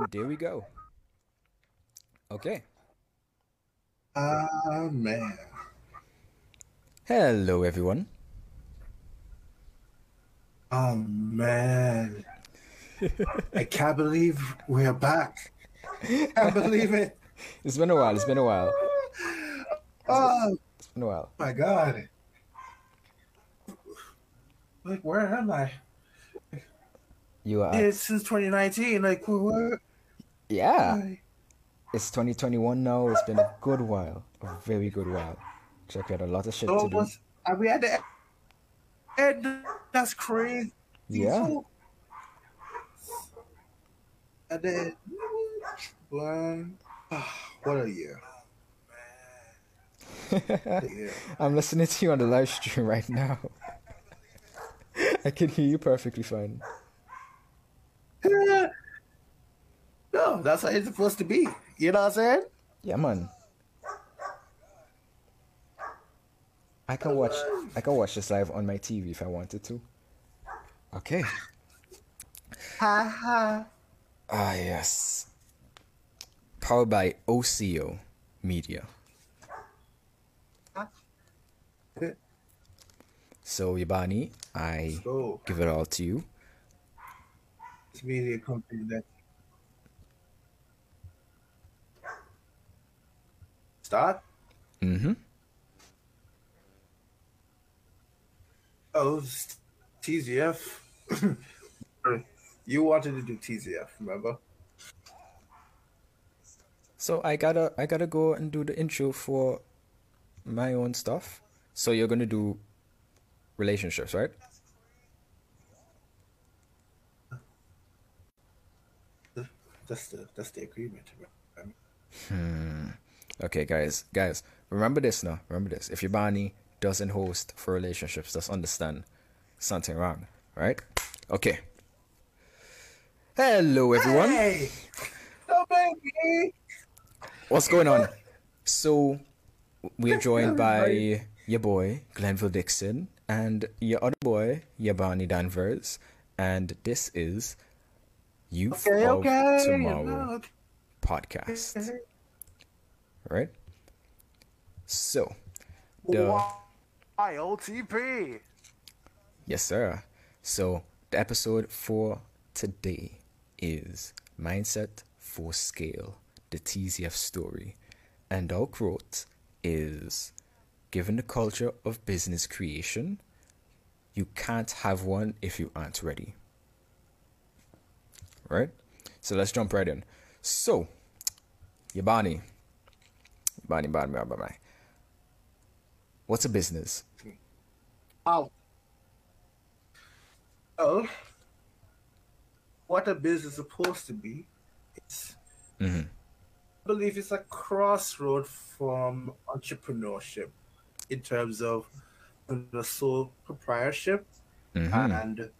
And there we go. Okay. Ah, man. Hello, everyone. Oh, man. I can't believe we're back. Can't believe it. It's been a while. It's been a while. Oh, It's been a while. my God. Like, where am I? You are. It's since 2019. Like, where? Yeah. It's 2021 now. It's been a good while. A very good while. Check had a lot of shit So to do. was, are we at the end? That's crazy. Yeah. And then, one, what a year. Year. I'm listening to you on the live stream right now. I can hear you perfectly fine. No, that's how it's supposed to be. You know what I'm saying? Yeah, man. I can watch. I can watch this live on my TV if I wanted to. Okay. Ha ha. Ah, yes. Powered by OCO Media. So, Yabani, I So, give it all to you. it's media company that start. Mm-hmm. Oh, TZF. you wanted to do TZF, remember? So I gotta, I gotta go and do the intro for my own stuff. So you're gonna do relationships, right? That's the that's the agreement. man. Okay, guys, guys, remember this now. Remember this. If Yabani doesn't host for relationships, just understand something wrong, right? Okay. Hello, everyone. Hey, no baby. What's going on? So, we're joined by your boy Glenville Dixon and your other boy Yabani Danvers, and this is Youth Okay, of okay. Tomorrow podcast, right? So, the YOTP. Yes, sir. So the episode for today is Mindset for Scale, the TZF story. And our quote is Given the culture of business creation, you can't have one if you aren't ready. Right? So let's jump right in. So, Yabani. What's a business? Oh. Well, what a business is supposed to be, it's, Mhm. I believe it's a crossroad from entrepreneurship in terms of the sole proprietorship Mhm. and you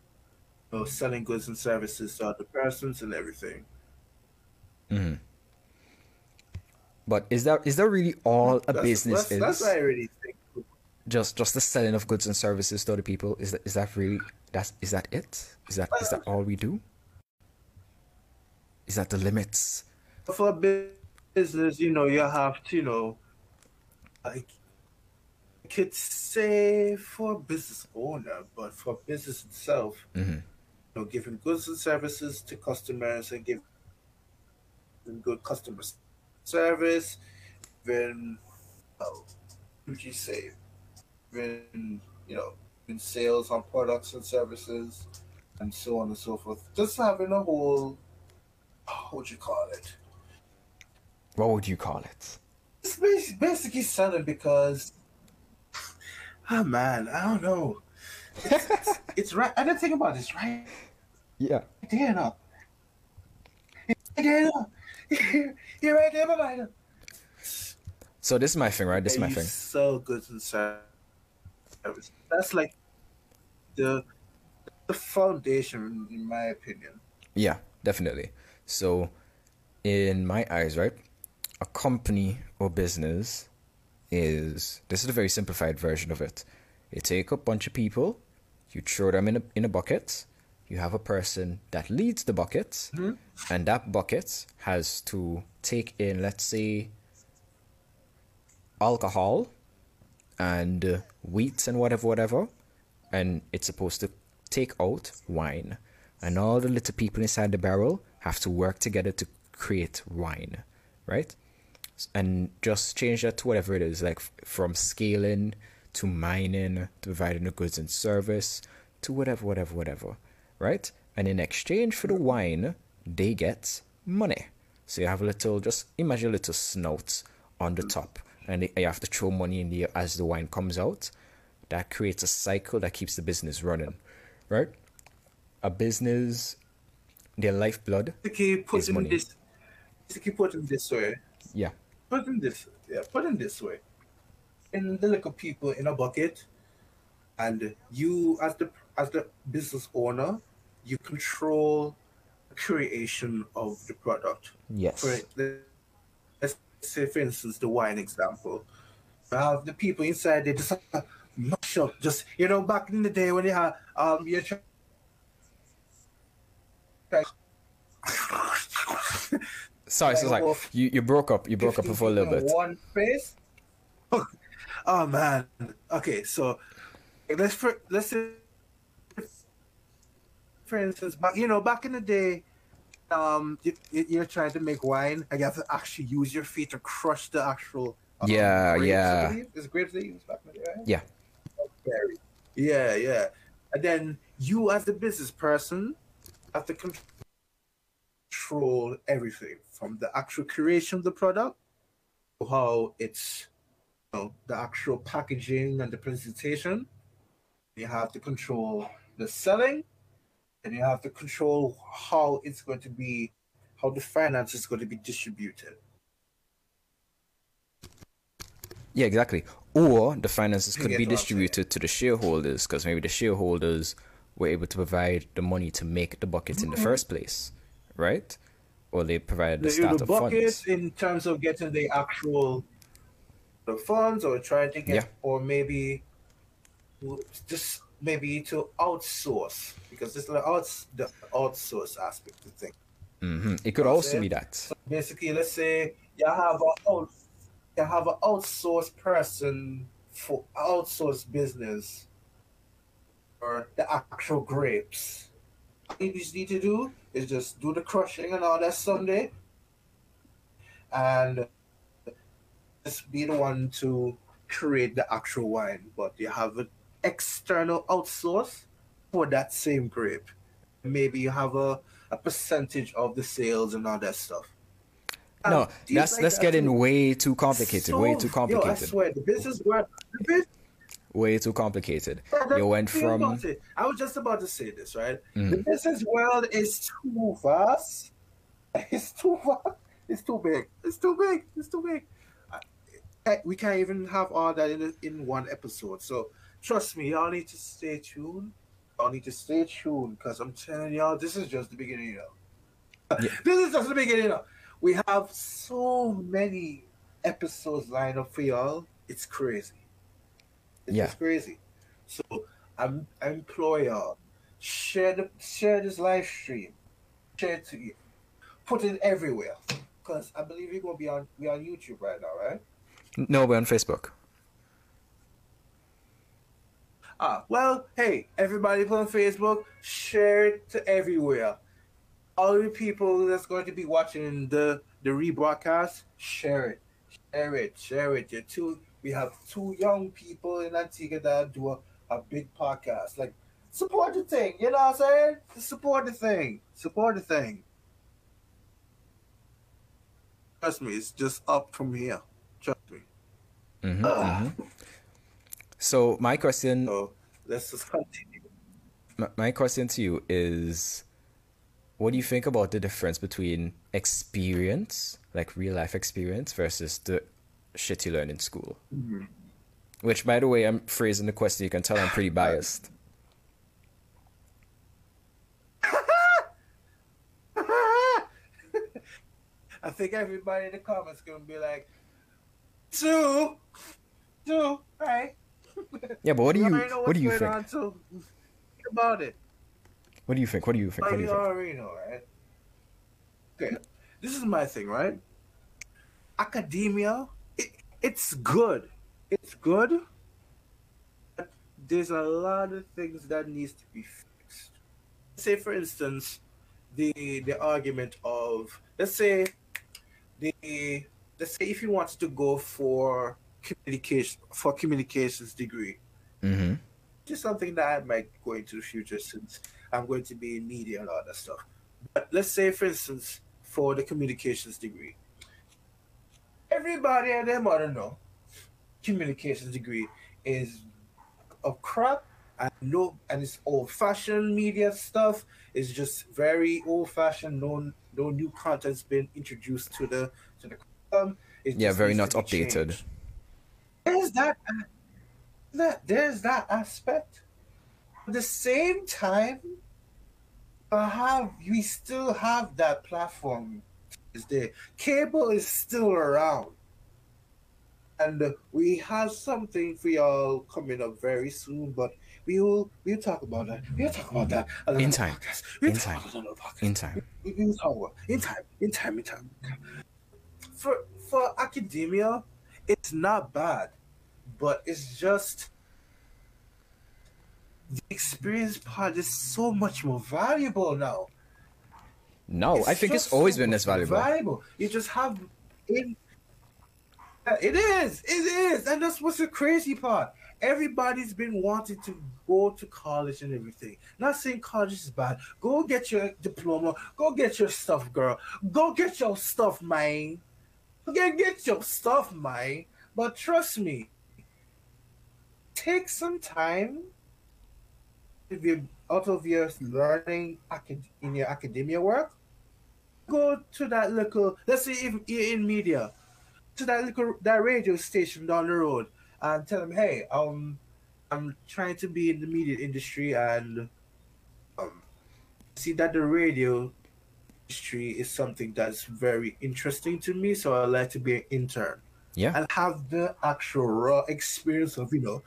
know, selling goods and services to other persons and everything. But is that is that really all a That's, business that's, is? that's what I really think. just just the selling of goods and services to other people? Is that is that really that's is that it? Is that is that all we do? Is that the limits? For a business, you know, you have to, you know, like, I could say for a business owner, but for business itself, Mhm. you know, giving goods and services to customers and giving them good customer s- service, then, oh, what would you say? Then, you know, in sales on products and services, and so on and so forth. Just having a whole, what would you call it? What would you call it? It's bas- basically selling because, oh man, I don't know. It's, it's, it's right. I didn't think about this right Yeah. there now. There now. You're right there, my So this is my thing, right? This is my you thing. sell goods and service. That's like the the foundation, in my opinion. Yeah, definitely. So, in my eyes, right, a company or business is this is a very simplified version of it. You take a bunch of people, you throw them in a in a bucket, you have a person that leads the bucket, and that bucket has to take in, let's say, alcohol and uh, wheat and whatever, whatever, and it's supposed to take out wine. And all the little people inside the barrel have to work together to create wine, right? And just change that to whatever it is, like from scaling to mining to providing the goods and service to whatever, whatever, whatever, right? And in exchange for the wine, they get money. So you have a little, just imagine a little snout on the top, and you have to throw money in there as the wine comes out. That creates a cycle that keeps the business running, right? A business, their lifeblood. Basically, putting money. this, basically putting this way, Yeah, putting this, yeah, putting this way, in the little people in a bucket, and you as the as the business owner, you control the creation of the product. yes, For let's say, for instance, the wine example. Have the people inside they just uh, mush up, just you know, back in the day when you had um, you try. Sorry, so sorry. You you broke up. You broke up 15 for a little bit. One face. Oh man. Okay, so let's for let's say, for instance, back you know back in the day, um, you, you- you're trying to make wine, and you have to actually use your feet to crush the actual. um, Yeah, grapes, yeah. Is grapes they use back in the day? Right? Yeah. Berry. Yeah, yeah. And then you, as the business person, have to control everything from the actual creation of the product to how it's, you know, the actual packaging and the presentation. You have to control the selling, and you have to control how it's going to be, how the finance is going to be distributed. Yeah, exactly. Or the finances could be distributed to the shareholders because maybe the shareholders were able to provide the money to make the bucket in the first place, right? Or they provided the the, start the funds. in terms of getting the actual the funds or trying to get Yeah. or maybe just maybe to outsource because this is the outs the outsource aspect of things. hmm It could also it. be that. So basically, let's say you have a out, you have an outsourced person for outsourced business or the actual grapes. All you just need to do is just do the crushing and all that Sunday, and just be the one to create the actual wine. But you have an external outsource for that same grape. Maybe you have a, a percentage of the sales and all that stuff. No, And things that's like that's that getting too. way too complicated. way So- too Yo, I complicated. swear, the business world, the business, way too complicated. You went from I was just about to say this, right? Mm. The business world is too vast. It's too vast. It's too big. It's too big. It's too big. We can't even have all that in in one episode. So trust me, y'all need to stay tuned. Y'all need to stay tuned because I'm telling y'all, this is just the beginning. You know, Yeah. this is just the beginning. Know, we have so many episodes lined up for y'all. It's crazy. It's Yeah. crazy. So I'm I implore y'all, share the share this live stream, share it to you, put it everywhere. Cause I believe you're gonna be on we on YouTube right now, right? no, we're on Facebook. Ah, well, hey, everybody on Facebook, share it to everywhere. All the people that's going to be watching the the rebroadcast, share it, share it, share it. You're two. We have two young people in Antigua that do a, a big podcast. Like, support the thing. You know what I'm saying? Support the thing. Support the thing. Trust me, it's just up from here. Trust me. hmm Ah. hmm So my question, So let's just continue. my, my question to you is, what do you think about the difference between experience, like real life experience, versus the shit you learn in school? Mm-hmm. Which, by the way, I'm phrasing the question. You can tell I'm pretty biased. I think everybody in the comments gonna be like, two, two, right? Yeah, but what do you know what do you think? think about it. What do you think? What do you think? What do you you think? already know, right? Okay, this is my thing, right? Academia, it, it's good. It's good. But there's a lot of things that needs to be fixed. Say, for instance, the the argument of let's say the let's say if you want to go for communication for communications degree, Mm-hmm. just something that I might go into the future since I'm going to be in media and all that stuff. But let's say, for instance, for the communications degree, everybody and their mother know communications degree is a crap and no and it's old fashioned media stuff. It's just very old fashioned. No no new content's been introduced to the to the curriculum. It Yeah, very not updated. changed. There's that that there's that aspect. At the same time, I have we still have that platform is there. Cable is still around. And we have something for y'all coming up very soon, but we will we'll talk about that. We'll talk about that In time. We'll In talk time. about another podcast. In time. We- we will talk about in time, in time, in time. For for academia, it's not bad, but it's just the experience part is so much more valuable now. No, I think it's always so been this valuable. Valuable. You just have in. It is. It is, and that's what's the crazy part. Everybody's been wanting to go to college and everything. Not saying college is bad. Go get your diploma. Go get your stuff, girl. Go get your stuff, man. Get get your stuff, man. But trust me, take some time if you're out of your learning in your academia work go to that little let's say if you're in media to that little that radio station down the road and tell them hey um i'm trying to be in the media industry and um see that the radio industry is something that's very interesting to me so i'd like to be an intern Yeah. and have the actual raw experience of you know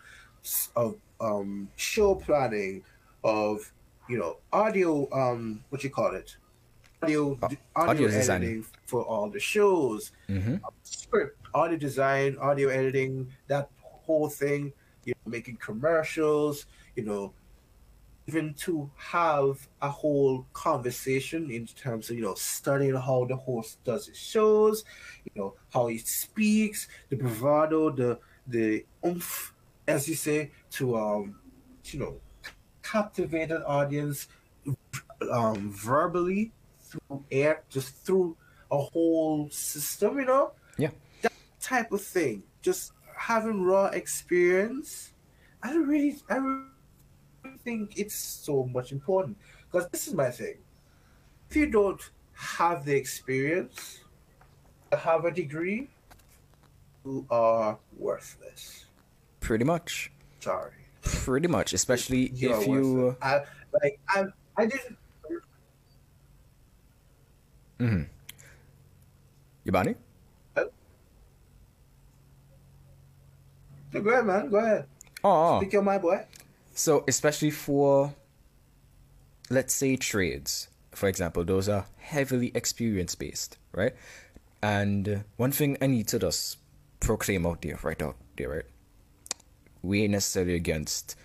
of um show planning of you know audio um what you call it audio audio, audio editing for all the shows Mm-hmm. script audio design audio editing that whole thing you know making commercials you know even to have a whole conversation in terms of you know studying how the host does his shows you know how he speaks the bravado the the oomph as you say to um you know captivate an audience um verbally through air just through a whole system you know? Yeah. that type of thing. Just having raw experience. I don't really i really think it's so much important because this is my thing if you don't have the experience have a degree you are worthless Pretty much. sorry Pretty much. Especially you if you. I, like I, I didn't Mm-hmm. Yabani? So go ahead man go ahead Oh, oh. speak your mind boy So, especially for, let's say, trades, for example, those are heavily experience based, right? And uh, one thing I need to just proclaim out there, right out there, right? We ain't necessarily against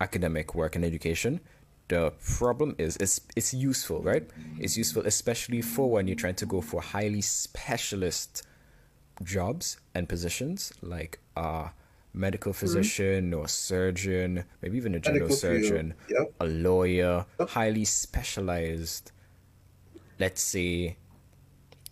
academic work and education. The problem is it's it's useful, right? It's useful especially for when you're trying to go for highly specialist jobs and positions like a medical physician or surgeon, maybe even a general Medical surgeon, yep. a lawyer, highly specialized, let's say,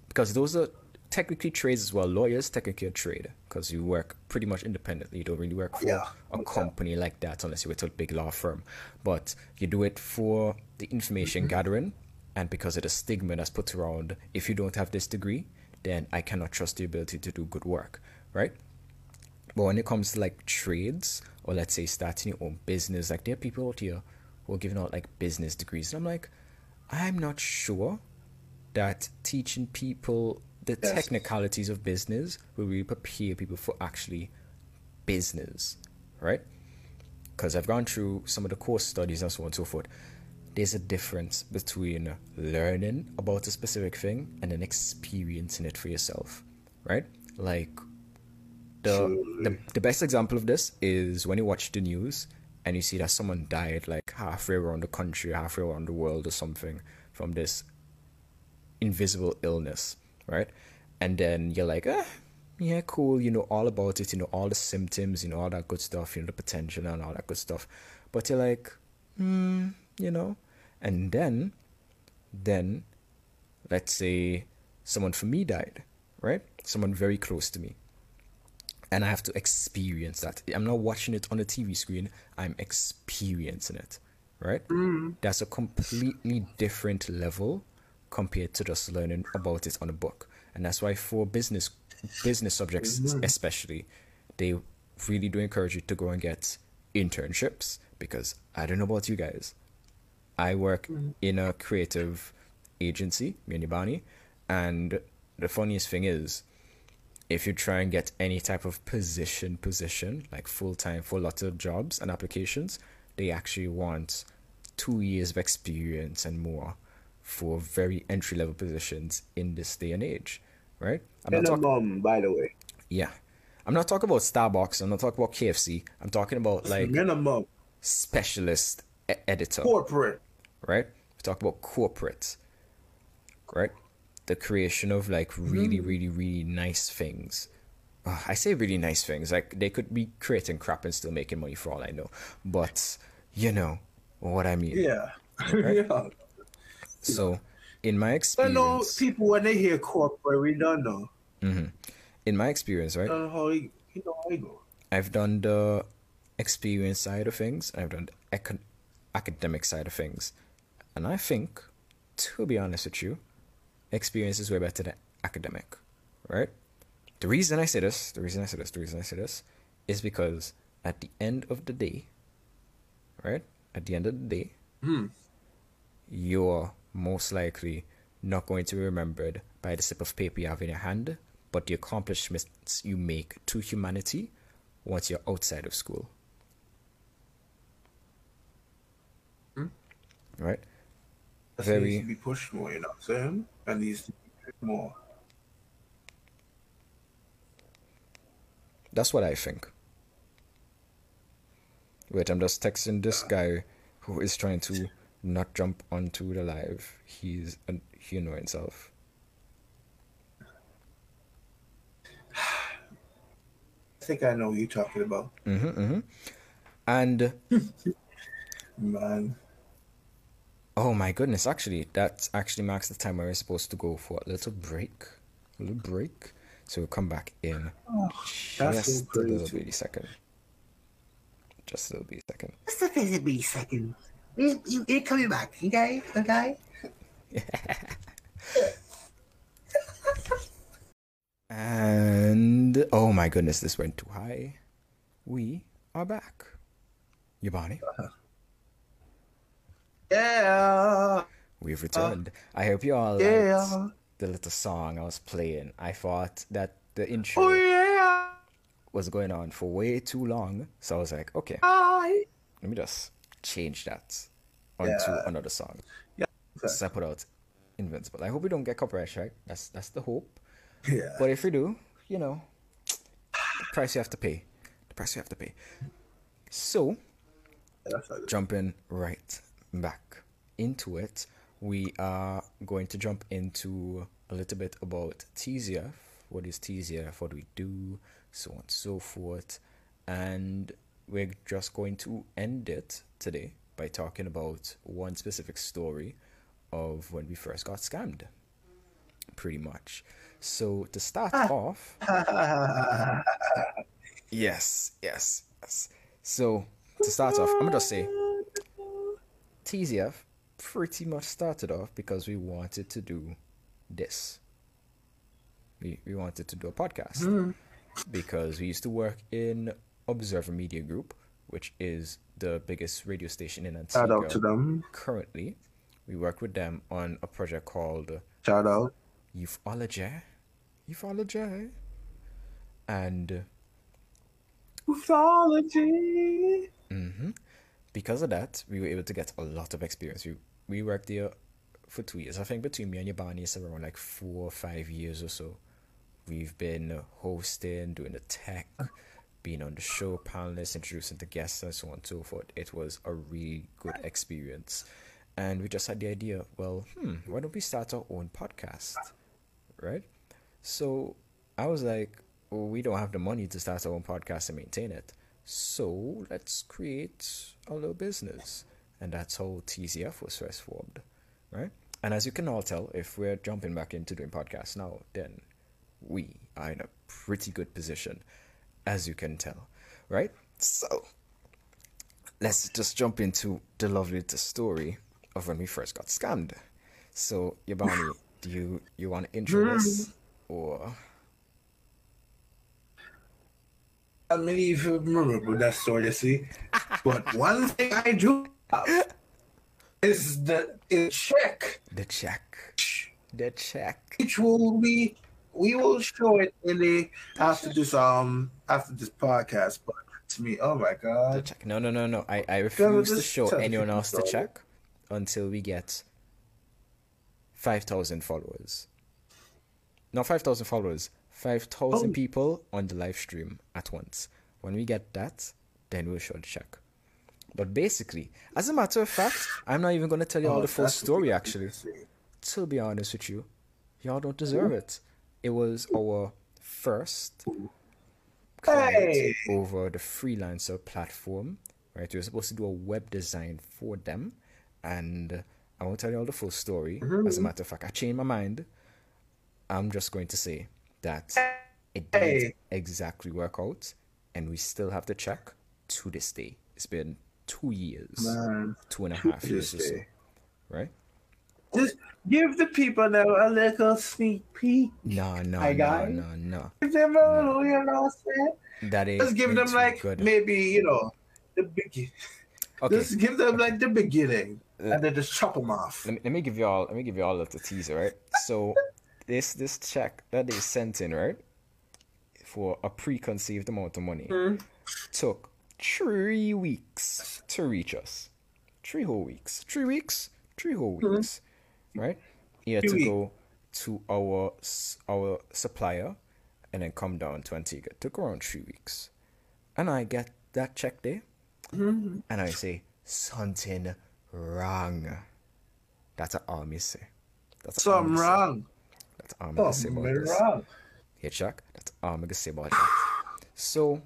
because those are technically trades as well. Lawyers technically a trade because you work pretty much independently. You don't really work for Yeah, a company like that unless you're with a big law firm. But you do it for the information Mm-hmm. gathering, and because of the stigma that's put around, if you don't have this degree, then I cannot trust your ability to do good work, right? But when it comes to like trades or let's say starting your own business, like there are people out here who are giving out like business degrees. And I'm like, I'm not sure that teaching people the Yes. technicalities of business will really prepare people for actually business, right? Because I've gone through some of the course studies and so on and so forth. there's a difference between learning about a specific thing and then experiencing it for yourself, right? Like the, the the best example of this is when you watch the news and you see that someone died like halfway around the country, halfway around the world or something from this invisible illness, right? And then you're like, ah, yeah, cool, you know all about it, you know all the symptoms, you know all that good stuff, you know the potential and all that good stuff. But you're like, hmm, you know, and then, then, let's say someone for me died, right? Someone very close to me. And I have to experience that. I'm not watching it on the TV screen, I'm experiencing it, right? Mm. That's a completely different level compared to just learning about it on a book. And that's why for business business subjects Mhm. especially, they really do encourage you to go and get internships because I don't know about you guys. I work in a creative agency, Minibani, and the funniest thing is if you try and get any type of position position, like full time for lots of jobs and applications, they actually want two years of experience and more for very entry level positions in this day and age. Right? I'm not talking Minimum, by the way. yeah. I'm not talking about Starbucks, I'm not talking about KFC. I'm talking about like minimum specialist e- editor corporate. right? We talk about corporate, right? The creation of like really, really, really nice things. Uh, I say really nice things. Like they could be creating crap and still making money for all I know. But you know what I mean. Yeah. Right? yeah. So in my experience I know people when they hear corporate, we don't know. in my experience, right? Uh, how he, you know how he go. I've done the experience side of things. I've done the econ- academic side of things, and I think, to be honest with you, experience is way better than academic, right? The reason I say this, the reason I say this, the reason I say this, is because at the end of the day, right? At the end of the day, Hmm. you're most likely not going to be remembered by the slip of paper you have in your hand, but the accomplishments you make to humanity once you're outside of school. Hmm. Right? That Very- be pushed more, you know what I'm saying? And be more. That's what I think. Wait, I'm just texting this guy who is trying to not jump onto the live. He's, uh, he know himself. I think I know what you're talking about, hmm hmm And man. Oh my goodness, actually, that actually marks the time where we're supposed to go for a little break. A little break. So we'll come back in oh, so just a little bitty second. Just a little bitty second. Just a visit me second. You, you, you're coming back, okay? Okay? And oh my goodness, this went too high. We are back. Yabani, uh-huh. Yeah. we've uh, returned. I hope you all Yeah. liked the little song I was playing. I thought that the intro Oh yeah. was going on for way too long, so I was like, okay, Hi. let me just change that onto Yeah. another song. Yeah. So I put out Invincible. I hope we don't get copyright strike. That's that's the hope. Yeah. But if we do, you know, the price you have to pay. The price you have to pay. So not jumping right back into it, we are going to jump into a little bit about TZF. What is TZF? What do we do? So on and so forth. And we're just going to end it today by talking about one specific story of when we first got scammed. Pretty much. So to start ah. off, Yes, yes, yes. So to start off, I'm gonna just say TZF pretty much started off because we wanted to do this. We we wanted to do a podcast because we used to work in Observer Media Group, which is the biggest radio station in Shout Antigua. out to them. Currently, we work with them on a project called Shout out. Ufology. Ufology. And Ufology. hmm Because of that, we were able to get a lot of experience. We we worked there for two years. I think between me and Yabani, it's around like four or five years or so. We've been hosting, doing the tech, being on the show, panelists, introducing the guests, and so on and so forth. It was a really good experience. And we just had the idea well, hmm, why don't we start our own podcast? Right? So I was like, well, we don't have the money to start our own podcast and maintain it. So let's create a little business. And that's how TZF was first formed, right? And as you can all tell, if we're jumping back into doing podcasts now, then we are in a pretty good position, as you can tell, right? So let's just jump into the lovely story of when we first got scammed. So, Yabani, do you you want to introduce this mm. or? I you remember that story, you see. but one thing I do have is the is check, The check. The check. which will be we will show it in the after this um after this podcast. But to me, oh my god. The check. No, no, no, no. I, I refuse to show anyone else the check until we get 5,000 followers. Not 5,000 followers, 5,000 Oh. people on the live stream at once. When we get that, then we'll show the check. But basically, as a matter of fact, I'm not even going to tell you all Oh, the full story actually. To be honest with you, y'all don't deserve it. It was our first client Hey! over the freelancer platform, right? We were supposed to do a web design for them, and I won't tell you all the full story. As a matter of fact, I changed my mind. I'm just going to say that it didn't Hey. exactly work out, and we still have to check to this day. It's been two years, Man, two and a half years or so, right? Just give the people now a little sneak peek. No, no, Hi, no, no, no. Give them a little, you know, what? That is Just give them like good. maybe you know the beginning. Okay, Just give them like the beginning, Uh, and then just chop them off. let me, let me give you all let me give you all a little teaser, right? So this this check that they sent in, right, for a preconceived amount of money Mm. took three weeks to reach us. Three whole weeks. Three weeks. Three whole weeks. Right? You had Three to go to our our supplier and then come down to Antigua. It took around three weeks. And I get that check there and I say something wrong. That's an army say. That's Something wrong. That's all I'm gonna say about this. Yeah, Chuck. That's all I'm gonna say about. So,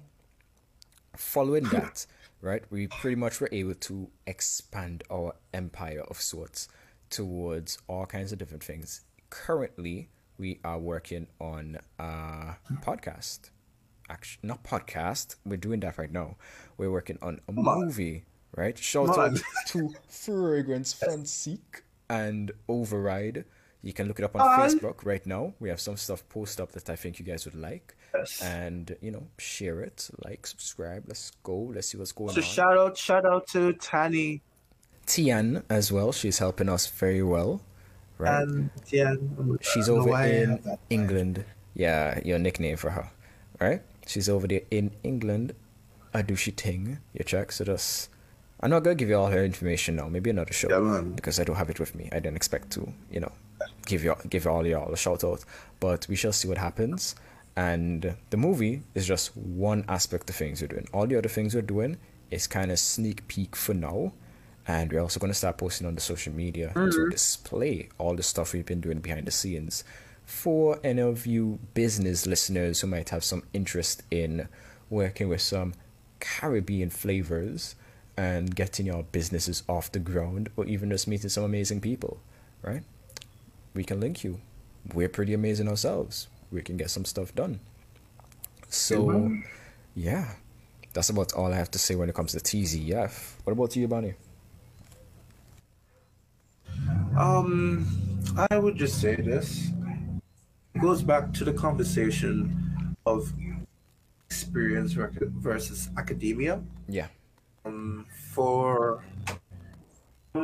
following that, right, we pretty much were able to expand our empire of sorts towards all kinds of different things. Currently, we are working on a podcast. Actually, not podcast. We're doing that right now. We're working on a movie, right? Shout out to Fragrance Fantique and Override. You can look it up on. Facebook right now. We have some stuff posted up that I think you guys would like. Yes. And, you know, share it, like, subscribe. Let's go. Let's see what's going on. So on. shout out, shout out to Tani Tian as well. She's helping us very well. Right? and Tian. She's I don't know over in. England. Yeah, your nickname for her. Right? She's over there in England. I do she ting. You check. So just I'm not gonna give you all her information now. Maybe another show. Yeah, man. Because I don't have it with me. I didn't expect to, you know, give you give all y'all a shout out. But we shall see what happens. And the movie is just one aspect of things we're doing. All the other things we're doing is kind of sneak peek for now. And we're also going to start posting on the social media to mm-hmm. display all the stuff we've been doing behind the scenes for any of you business listeners who might have some interest in working with some Caribbean flavors and getting your businesses off the ground or even just meeting some amazing people, right? We can link you. We're pretty amazing ourselves. We can get some stuff done. So, yeah, that's about all I have to say when it comes to TZF. What about you, Bonnie? Um, I would just say this. It goes back to the conversation of experience versus academia. Yeah. Um, for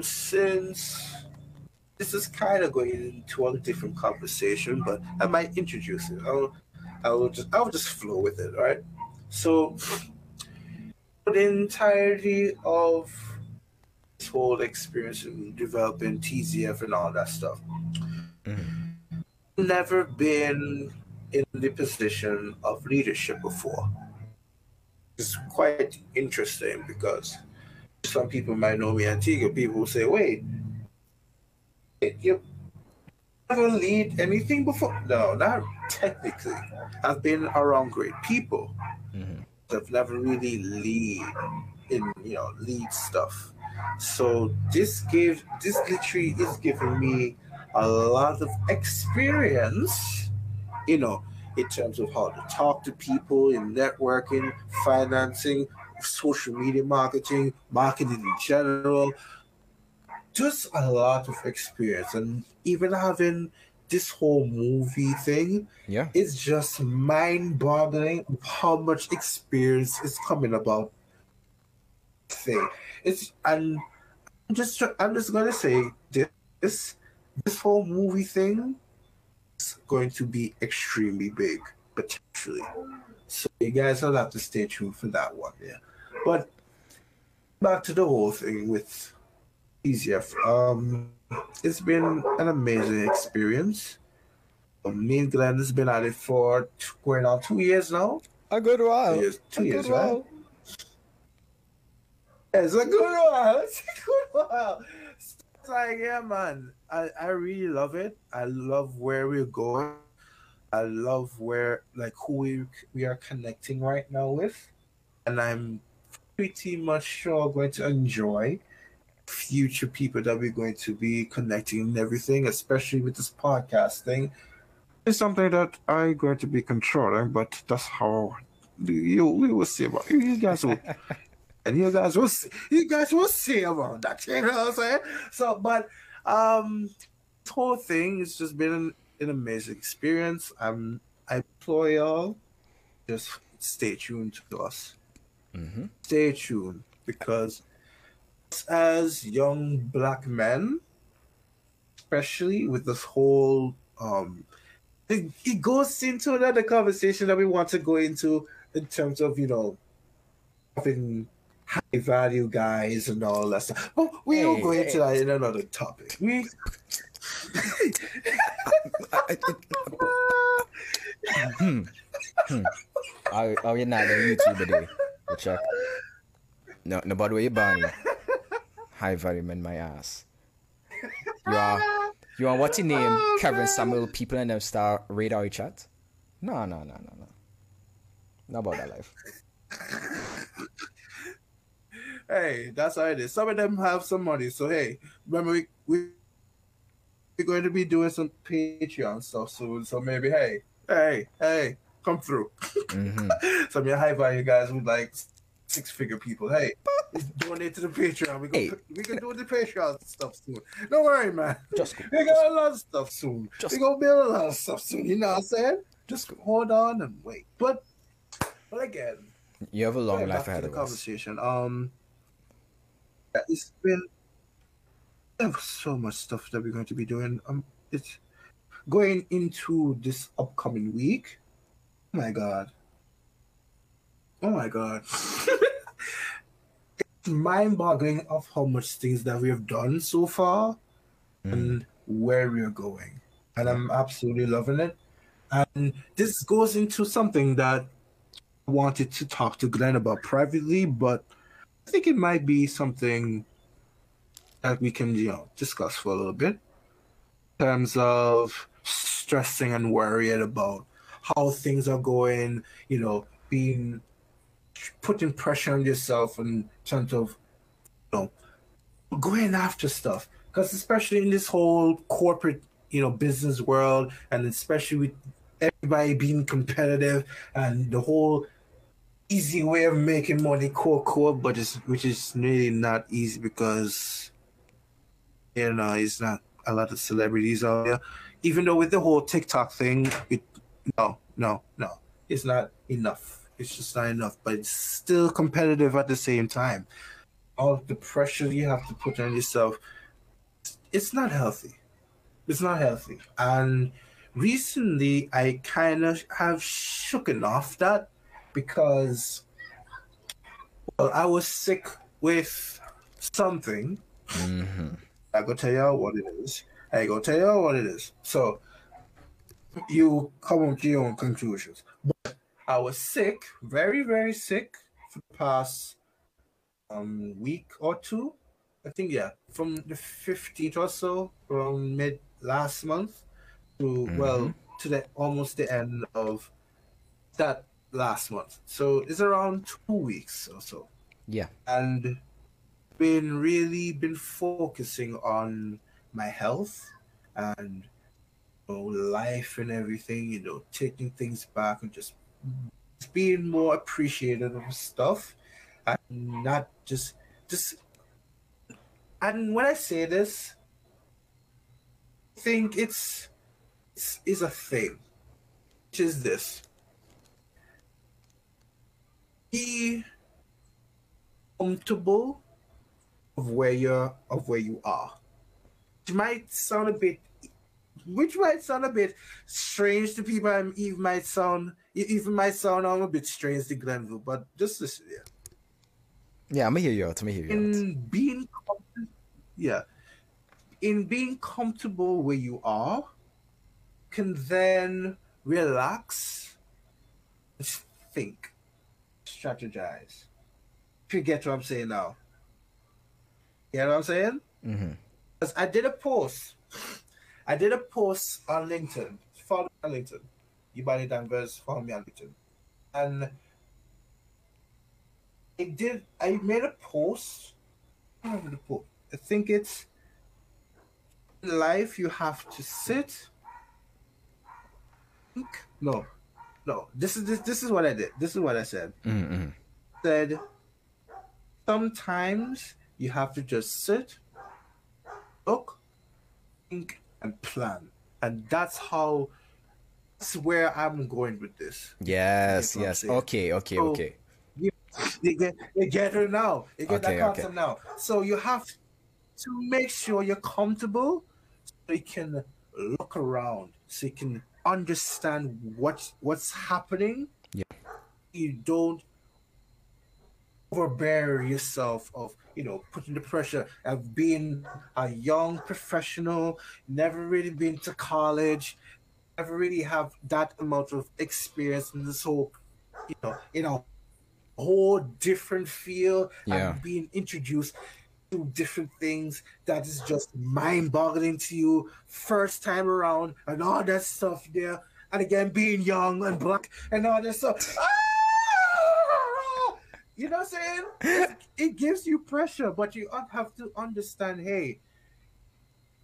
since this is kind of going into a different conversation, but I might introduce it. I'll, I will just, I'll just flow with it, right? So, for the entirety of this whole experience in developing TZF and all that stuff. Mhm. Never been in the position of leadership before. It's quite interesting because some people might know me Antigua. People will say, wait, you never lead anything before? No, not technically. I've been around great people. Mhm. I've never really lead in you know lead stuff. So this gave this literally is giving me a lot of experience, you know, in terms of how to talk to people in networking, financing, social media marketing, marketing in general. Just a lot of experience, and even having this whole movie thing Yeah. it's just mind-boggling how much experience is coming about. Thing. It's and i'm just i'm just gonna say this this whole movie thing is going to be extremely big potentially. So you guys will have to stay tuned for that one yeah. But back to the whole thing with TZF. Um, it's been an amazing experience. Um, me and Glenn has been at it for going on two years now. A good while. Two years, two a years, good right? while. It's a good while. It's a good while. It's like, yeah, man. I, I really love it. I love where we're going. I love where, like, who we, we are connecting right now with. And I'm pretty much sure going to enjoy future people that we're going to be connecting and everything, especially with this podcast thing. It's something that I'm going to be controlling, but that's how you we will see about you. You guys will and you guys will see, you guys will see about that. You know what I'm saying? So, but um, this whole thing has just been an, an amazing experience. Um, I implore y'all just stay tuned to us. Mm-hmm. Stay tuned because us as young black men, especially with this whole um, it, it goes into another conversation that we want to go into in terms of you know having high value guys and all that stuff. But we will Hey, go into that in another topic. We Hmm. Hmm. Are, are you not on YouTube today? Check. No, nobody where you born you. High value man, my ass. You are, you are what's your name? Oh, Kevin. Samuel people and them star radar chat? No, no, no, no, no. Not about that life. hey, that's how it is. Some of them have some money, so hey, remember we we we're going to be doing some Patreon stuff soon. So maybe hey, hey, hey, come through. hmm Some of your high value guys with like six figure people. Hey, donate to the Patreon. We Hey. can we can do the Patreon stuff soon. Don't worry, man. Just go. We got a lot of stuff soon. Just- we gonna build a lot of stuff soon. You know what I'm saying? Just. Hold on and wait. But but again, You have a long life ahead of us. conversation. Um, it's been there's so much stuff that we're going to be doing. Um, it's going into this upcoming week. Oh my god. Oh my god. it's mind-boggling of how much things that we have done so far Mm. and where we're going. And I'm absolutely loving it. And this goes into something that I wanted to talk to Glenn about privately, but I think it might be something that we can, you know, discuss for a little bit. In terms of stressing and worrying about how things are going, you know, being putting pressure on yourself in terms of you know going after stuff. Because especially in this whole corporate you know business world and especially with everybody being competitive and the whole easy way of making money core core but it's which is really not easy because you know it's not a lot of celebrities out there. Even though with the whole tiktok thing it no no no it's not enough it's just not enough but it's still competitive at the same time all the pressure you have to put on yourself it's not healthy it's not healthy and recently i kind of have shooken off that because well i was sick with something Mm-hmm. I go tell y'all what it is. I go tell y'all what it is. So you come up to your own conclusions. I was sick, very, very sick for the past um week or two. I think yeah, from the fifteenth or so, from mid last month to well to the almost the end of that last month. So it's around two weeks or so Yeah. and been really been focusing on my health and you know, life and everything you know taking things back and just being more appreciative of stuff and not just just and when i say this I think it's it's, it's a thing which is this be comfortable of where you're of where you are. Which might sound a bit which might sound a bit strange to people and even might sound it even might sound a bit strange to Glenville, but just listen here. Yeah, I'm gonna hear you out. I'm gonna hear you out. In being com- yeah. In being comfortable where you are, can then relax, think, strategize. If you get what I'm saying now. You know what I'm saying? Mm-hmm. 'Cause I did a post. I did a post on LinkedIn. Follow me on LinkedIn. The Danvers, follow me on LinkedIn. And it did I made a post. I remember the post. I think it's in life you have to sit. Think no. No. This is this, this is what I did. This is what I said Mm-hmm. said sometimes you have to just sit, look, think, and plan. And that's how that's where I'm going with this. Yes, That's what I'm yes. Okay, okay, So- okay. You, you get, you get it now. You get Okay, that okay. now. So you have to make sure you're comfortable so you can look around, so you can understand what what's happening. Yeah. You don't overbear yourself of you know putting the pressure of being a young professional, never really been to college, never really have that amount of experience in this whole you know in a whole different field Yeah. and being introduced to different things that is just mind-boggling to you first time around and all that stuff there and again being young and black and all that stuff Ah! you know what i'm saying it, it gives you pressure but you have to understand hey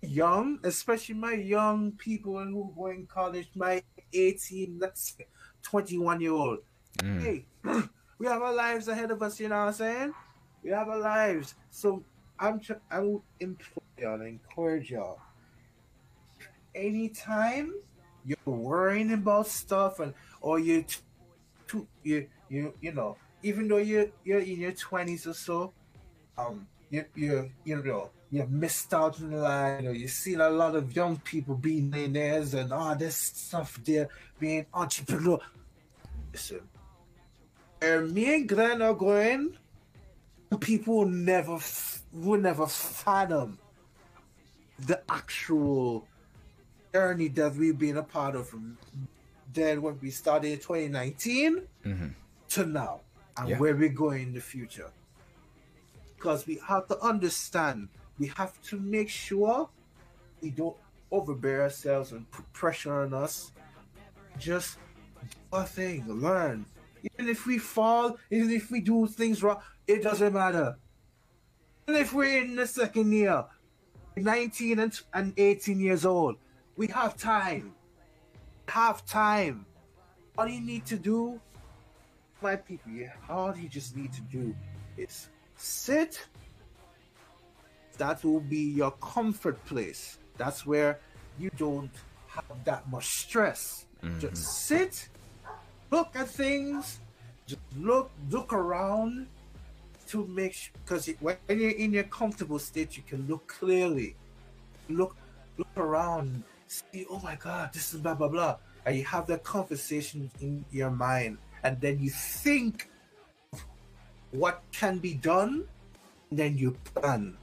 young especially my young people who go in college my 18 let's say 21 year old Mm. hey, we have our lives ahead of us, you know what I'm saying? We have our lives. So I'm tr- I would implore y'all and encourage y'all. Anytime you're worrying about stuff and or you t- too you you you know, even though you're you're in your twenties or so, um you you you know you have missed out on life, you know, you've seen a lot of young people being millionaires and all this stuff there being entrepreneur. Listen, where me and Glenn are going, people will never will never fathom the actual journey that we've been a part of from then when we started in 2019 Mhm. to now and Yeah. where we're going in the future. Because we have to understand, we have to make sure we don't overbear ourselves and put pressure on us. Just do our thing, learn. Even if we fall, even if we do things wrong, it doesn't matter. Even if we're in the second year, 19 and, and 18 years old, we have time. Have time. All you need to do, my people, all you just need to do is sit. That will be your comfort place. That's where you don't have that much stress. Mm-hmm. Just sit, look at things, just look look around to make sure because when you're in your comfortable state, you can look clearly. Look look around, see, oh my god, this is blah blah blah. And you have that conversation in your mind, and then you think what can be done, and then you plan.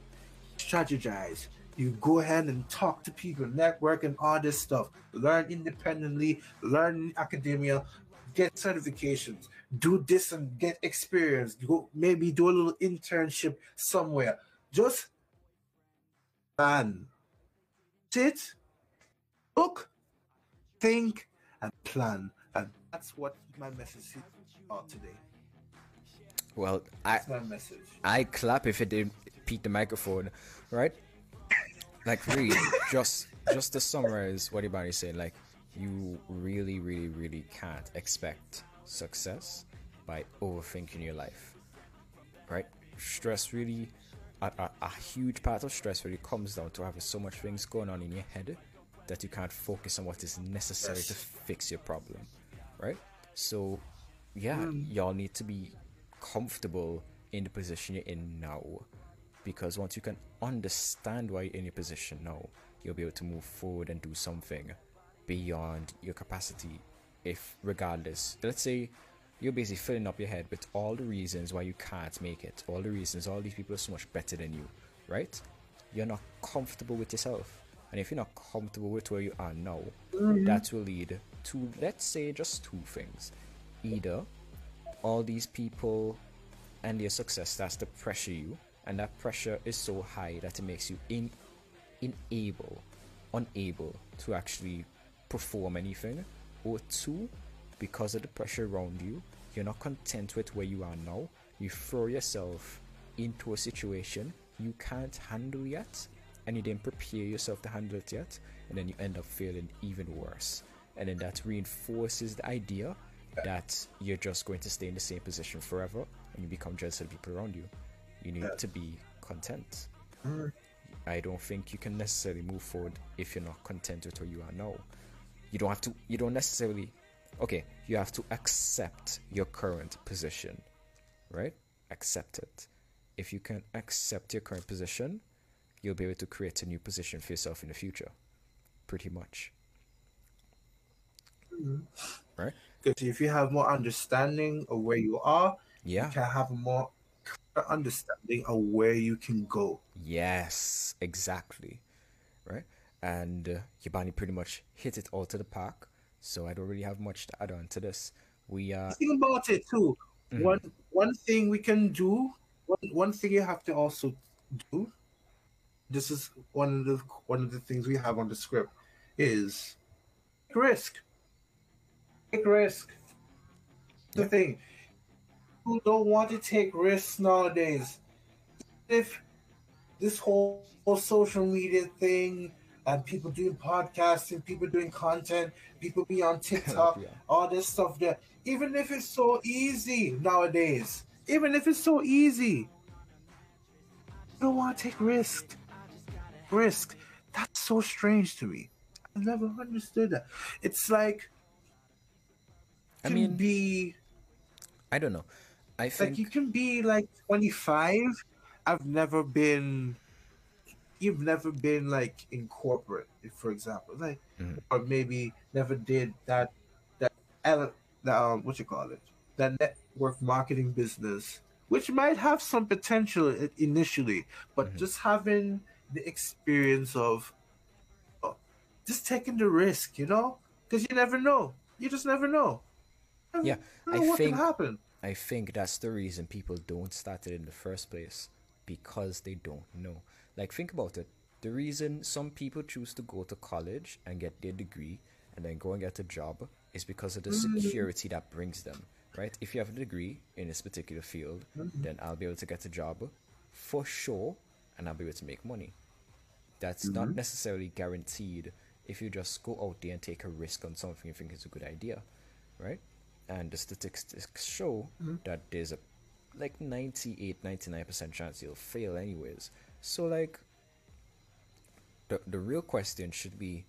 Strategize. You go ahead and talk to people, network, and all this stuff. Learn independently, learn academia, get certifications, do this and get experience. Go maybe do a little internship somewhere. Just man, sit, look, think, and plan. And that's what my message is about today. Well, I That's my message. I clap if it didn't the microphone, right? Like really, just just to summarize what everybody said, like you really, really, really can't expect success by overthinking your life, right? Stress really, a, a, a huge part of stress really comes down to having so much things going on in your head that you can't focus on what is necessary to fix your problem, right? So, yeah, mm. y'all need to be comfortable in the position you're in now because once you can understand why you're in your position now, you'll be able to move forward and do something beyond your capacity. If, regardless, let's say you're basically filling up your head with all the reasons why you can't make it, all the reasons all these people are so much better than you, right? You're not comfortable with yourself. And if you're not comfortable with where you are now, mm-hmm. that will lead to, let's say, just two things. Either all these people and their success starts to pressure you, and that pressure is so high that it makes you in, unable, unable to actually perform anything. Or two, because of the pressure around you, you're not content with where you are now. You throw yourself into a situation you can't handle yet, and you didn't prepare yourself to handle it yet, and then you end up feeling even worse. And then that reinforces the idea that you're just going to stay in the same position forever and you become jealous of the people around you. You need to be content. Mm-hmm. I don't think you can necessarily move forward if you're not content with where you are now. You don't have to, you don't necessarily, okay, you have to accept your current position, right? Accept it. If you can accept your current position, you'll be able to create a new position for yourself in the future. Pretty much. Mm-hmm. Right? Because if you have more understanding of where you are, Yeah. you can have more understanding of where you can go. Yes, exactly. Right? And uh, Yabani pretty much hit it all to the park. So I don't really have much to add on to this. We uh Think about it too. Mm-hmm. One one thing we can do, one one thing you have to also do. This is one of the one of the things we have on the script is take risk. Take risk. The Yeah. thing. People don't want to take risks nowadays. If this whole, whole social media thing and people doing podcasting, people doing content, people be on TikTok, Yeah. all this stuff there. Even if it's so easy nowadays, even if it's so easy, you don't want to take risk. Risk. That's so strange to me. I never understood that. It's like I mean be I don't know. I it's like think you can be like 25 i've never been you've never been like in corporate for example. Like Mhm. or maybe never did that that that um what you call it? That network marketing business which might have some potential initially but Mhm. just having the experience of uh, just taking the risk you know? Because you never know. You just never know. Yeah, You I know what think- can happen I think that's the reason people don't start it in the first place because they don't know. Like, think about it. The reason some people choose to go to college and get their degree and then go and get a job is because of the mm. security that brings them, right? If you have a degree in this particular field, mm. then I'll be able to get a job for sure and I'll be able to make money. That's not mm-hmm. necessarily guaranteed if you just go out there and take a risk on something you think is a good idea, right? And the statistics show mm-hmm. that there's a like 98 99% chance you'll fail anyways. So like the the real question should be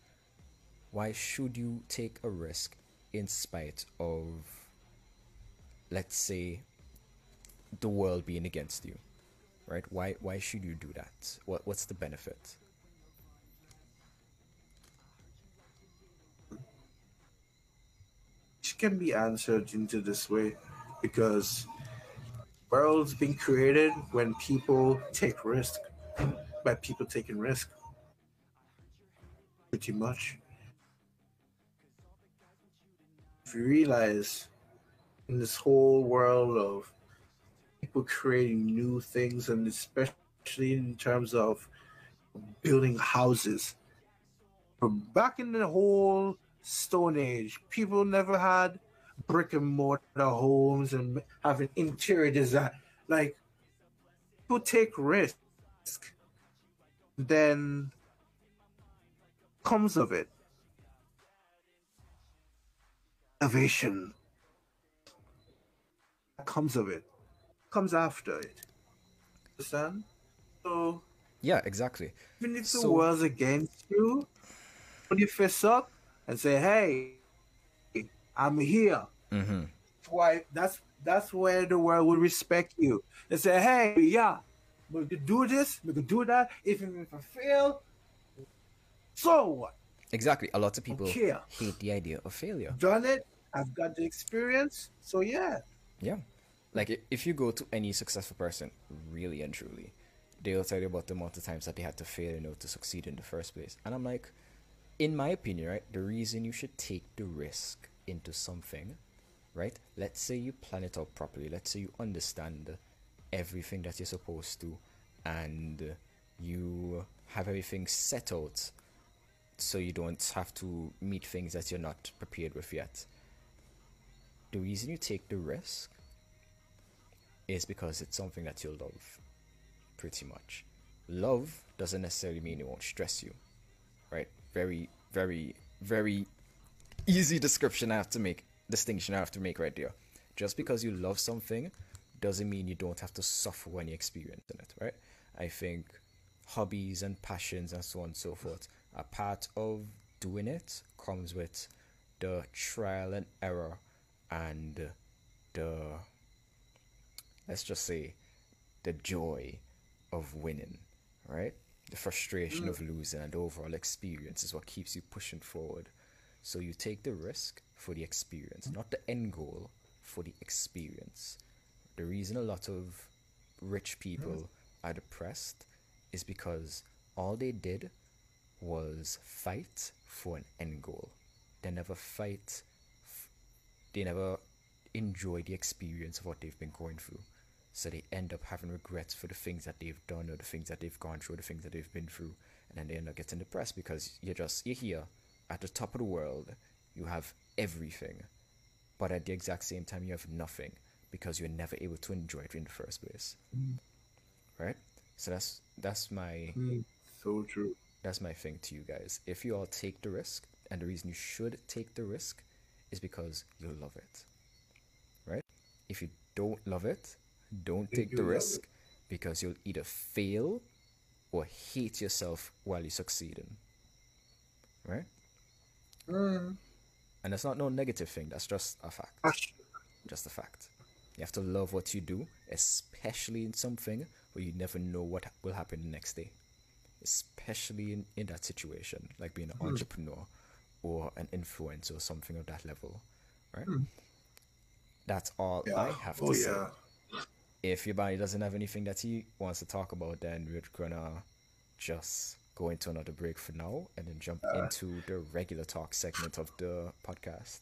why should you take a risk in spite of let's say the world being against you? Right? Why why should you do that? What what's the benefit? Can be answered into this way because world's being created when people take risk by people taking risk. Pretty much. If you realize in this whole world of people creating new things and especially in terms of building houses. From back in the whole Stone Age, people never had brick and mortar homes and having interior design. Like, people take risk, then comes of it. Innovation comes of it, comes after it. Understand? So Yeah, exactly. even if the So- world's against you, put your fists up and say, "Hey, I'm here." Mm-hmm. Why? That's that's where the world will respect you. They say, "Hey, yeah, we could do this, we could do that. Even if I fail, so what? Exactly. A lot of people hate the idea of failure. Done it. I've got the experience. So yeah, Yeah. Like if you go to any successful person, really and truly, they'll tell you about the amount of times that they had to fail in order to succeed in the first place. And I'm like, in my opinion, right, the reason you should take the risk into something, right? Let's say you plan it out properly. Let's say you understand everything that you're supposed to and you have everything set out so you don't have to meet things that you're not prepared with yet. The reason you take the risk is because it's something that you love, pretty much. Love doesn't necessarily mean it won't stress you? Very, very, very easy description I have to make, distinction I have to make right there. Just because you love something doesn't mean you don't have to suffer when you experience it, right? I think hobbies and passions and so on and so forth, a part of doing it comes with the trial and error and the let's just say the joy of winning, right? The frustration of mm. losing and the overall experience is what keeps you pushing forward. So you take the risk for the experience, not the end goal, for the experience. The reason a lot of rich people mm. are depressed is because all they did was fight for an end goal. They never fight, f- they never enjoy the experience of what they've been going through. So they end up having regrets for the things that they've done or the things that they've gone through, the things that they've been through, and then they end up getting depressed because you're just you're here at the top of the world, you have everything, but at the exact same time you have nothing because you're never able to enjoy it in the first place. Mm. Right? So that's that's my mm. so true. that's my thing to you guys. If you all take the risk, and the reason you should take the risk is because you love it. Right? If you don't love it, don't take the risk because you'll either fail or hate yourself while you're succeeding. Right? Mm. And that's not no negative thing, that's just a fact. Gosh. Just a fact. You have to love what you do, especially in something where you never know what will happen the next day. Especially in, in that situation, like being an entrepreneur or an influencer or something of that level. Right? That's all I have to oh say. yeah. If your body doesn't have anything that he wants to talk about, then we're gonna just go into another break for now and then jump into the regular talk segment of the podcast.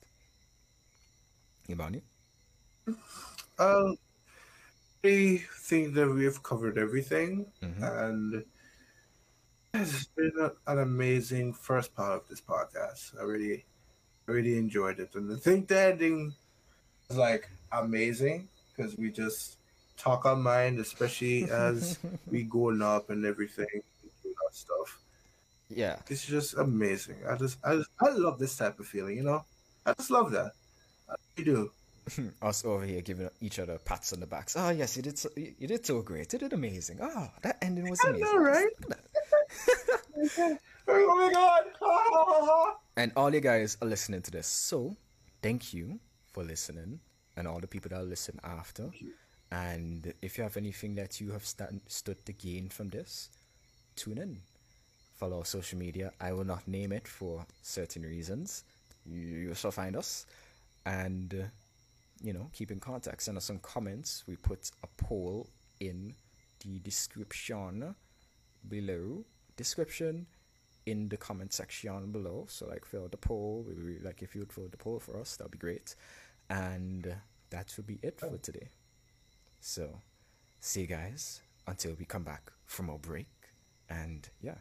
Ibani? Um, I think that we've covered everything, and it's been a, an amazing first part of this podcast. I really, really enjoyed it, and I think the ending is like amazing because we just talk our mind, especially as we going up and everything, doing that stuff. Yeah. It's just amazing. I just, I, just, I love this type of feeling. You know, I just love that. I do. Us over here giving each other pats on the backs. Oh yes, you did so you you did so great. You did amazing. Oh, that ending was I amazing. know, right? Look at that. Oh my god! And all you guys are listening to this. So thank you for listening and all the people that listen after. And if you have anything that you have stood to gain from this, tune in. Follow our social media. I will not name it for certain reasons. You, you shall find us. And, uh, you know, keep in contact. Send us some comments. We put a poll in the description below. Description in the comment section below. So, like, fill the poll. We, like, if you would fill the poll for us, that would be great. And uh, that would be it for oh. today. So, see you guys until we come back from our break. And yeah,